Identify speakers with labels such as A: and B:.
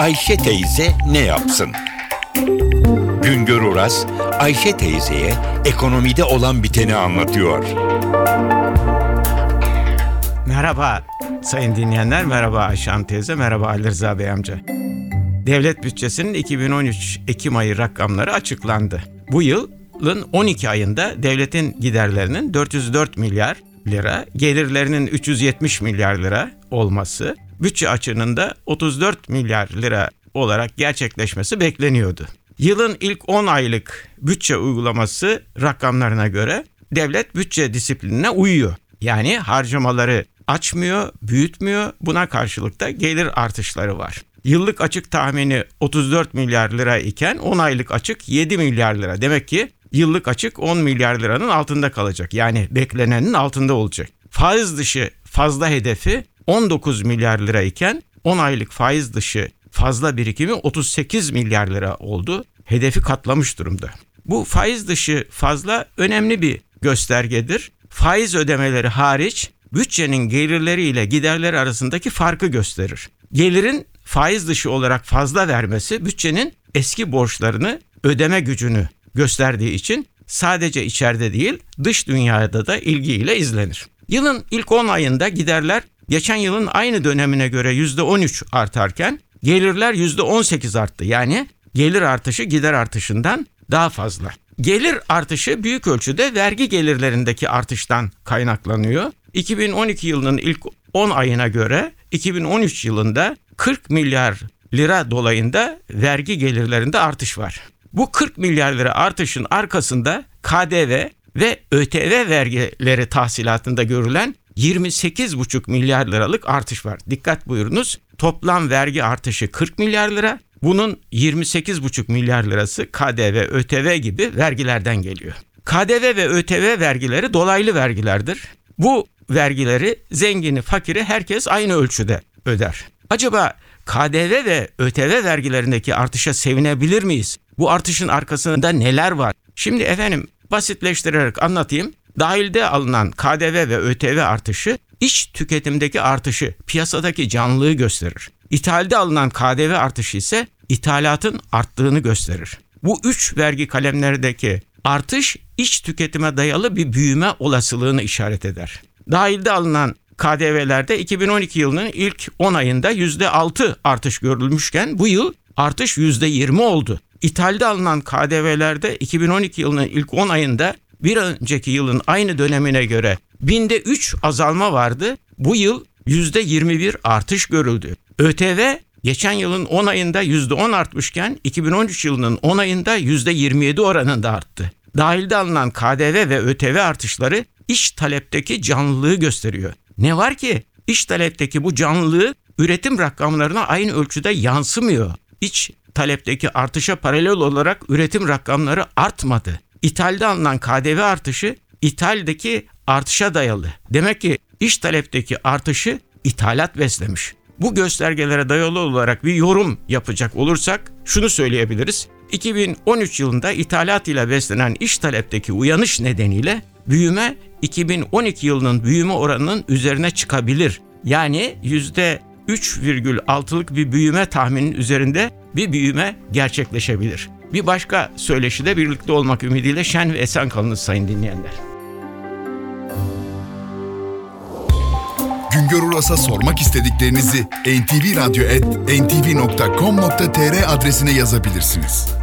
A: Ayşe teyze ne yapsın? Güngör Oras, Ayşe teyzeye ekonomide olan biteni anlatıyor.
B: Merhaba sayın dinleyenler, merhaba Ayşe Hanım teyze, merhaba Ali Rıza Bey amca. Devlet bütçesinin 2013 Ekim ayı rakamları açıklandı. Bu yılın 12 ayında devletin giderlerinin 404 milyar lira, gelirlerinin 370 milyar lira olması, bütçe açığının da 34 milyar lira olarak gerçekleşmesi bekleniyordu. Yılın ilk 10 aylık bütçe uygulaması rakamlarına göre devlet bütçe disiplinine uyuyor. Yani harcamaları açmıyor, büyütmüyor. Buna karşılık da gelir artışları var. Yıllık açık tahmini 34 milyar lira iken 10 aylık açık 7 milyar lira. Demek ki yıllık açık 10 milyar liranın altında kalacak. Yani beklenenin altında olacak. Faiz dışı fazla hedefi 19 milyar lira iken 10 aylık faiz dışı fazla birikimi 38 milyar lira oldu. Hedefi katlamış durumda. Bu faiz dışı fazla önemli bir göstergedir. Faiz ödemeleri hariç bütçenin gelirleri ile giderleri arasındaki farkı gösterir. Gelirin faiz dışı olarak fazla vermesi bütçenin eski borçlarını ödeme gücünü gösterdiği için sadece içeride değil dış dünyada da ilgiyle izlenir. Yılın ilk 10 ayında giderler geçen yılın aynı dönemine göre %13 artarken gelirler %18 arttı. Yani gelir artışı gider artışından daha fazla. Gelir artışı büyük ölçüde vergi gelirlerindeki artıştan kaynaklanıyor. 2012 yılının ilk 10 ayına göre 2013 yılında 40 milyar lira dolayında vergi gelirlerinde artış var. Bu 40 milyar lira artışın arkasında KDV ve ÖTV vergileri tahsilatında görülen 28,5 milyar liralık artış var. Dikkat buyurunuz. Toplam vergi artışı 40 milyar lira. Bunun 28,5 milyar lirası KDV, ÖTV gibi vergilerden geliyor. KDV ve ÖTV vergileri dolaylı vergilerdir. Bu vergileri zengini, fakiri herkes aynı ölçüde öder. Acaba KDV ve ÖTV vergilerindeki artışa sevinebilir miyiz? Bu artışın arkasında neler var? Şimdi efendim basitleştirerek anlatayım. Dahilde alınan KDV ve ÖTV artışı iç tüketimdeki artışı, piyasadaki canlılığı gösterir. İthalde alınan KDV artışı ise ithalatın arttığını gösterir. Bu üç vergi kalemlerdeki artış iç tüketime dayalı bir büyüme olasılığını işaret eder. Dahilde alınan KDV'lerde 2012 yılının ilk 10 ayında %6 artış görülmüşken bu yıl artış %20 oldu. İthalde alınan KDV'lerde 2012 yılının ilk 10 ayında bir önceki yılın aynı dönemine göre binde 3 azalma vardı. Bu yıl %21 artış görüldü. ÖTV geçen yılın 10 ayında %10 artmışken 2013 yılının 10 ayında %27 oranında arttı. Dahilde alınan KDV ve ÖTV artışları iş talepteki canlılığı gösteriyor. Ne var ki iş talepteki bu canlılığı üretim rakamlarına aynı ölçüde yansımıyor. İç talepteki artışa paralel olarak üretim rakamları artmadı. İthalde alınan KDV artışı ithaldeki artışa dayalı. Demek ki iş talepteki artışı ithalat beslemiş. Bu göstergelere dayalı olarak bir yorum yapacak olursak şunu söyleyebiliriz. 2013 yılında ithalat ile beslenen iş talepteki uyanış nedeniyle büyüme 2012 yılının büyüme oranının üzerine çıkabilir. Yani %3,6'lık bir büyüme tahmininin üzerinde bir büyüme gerçekleşebilir. Bir başka söyleşide birlikte olmak ümidiyle şen ve esen kalınız sayın dinleyenler.
C: Güngör Uras'a sormak istediklerinizi ntvradio.com.tr adresine yazabilirsiniz.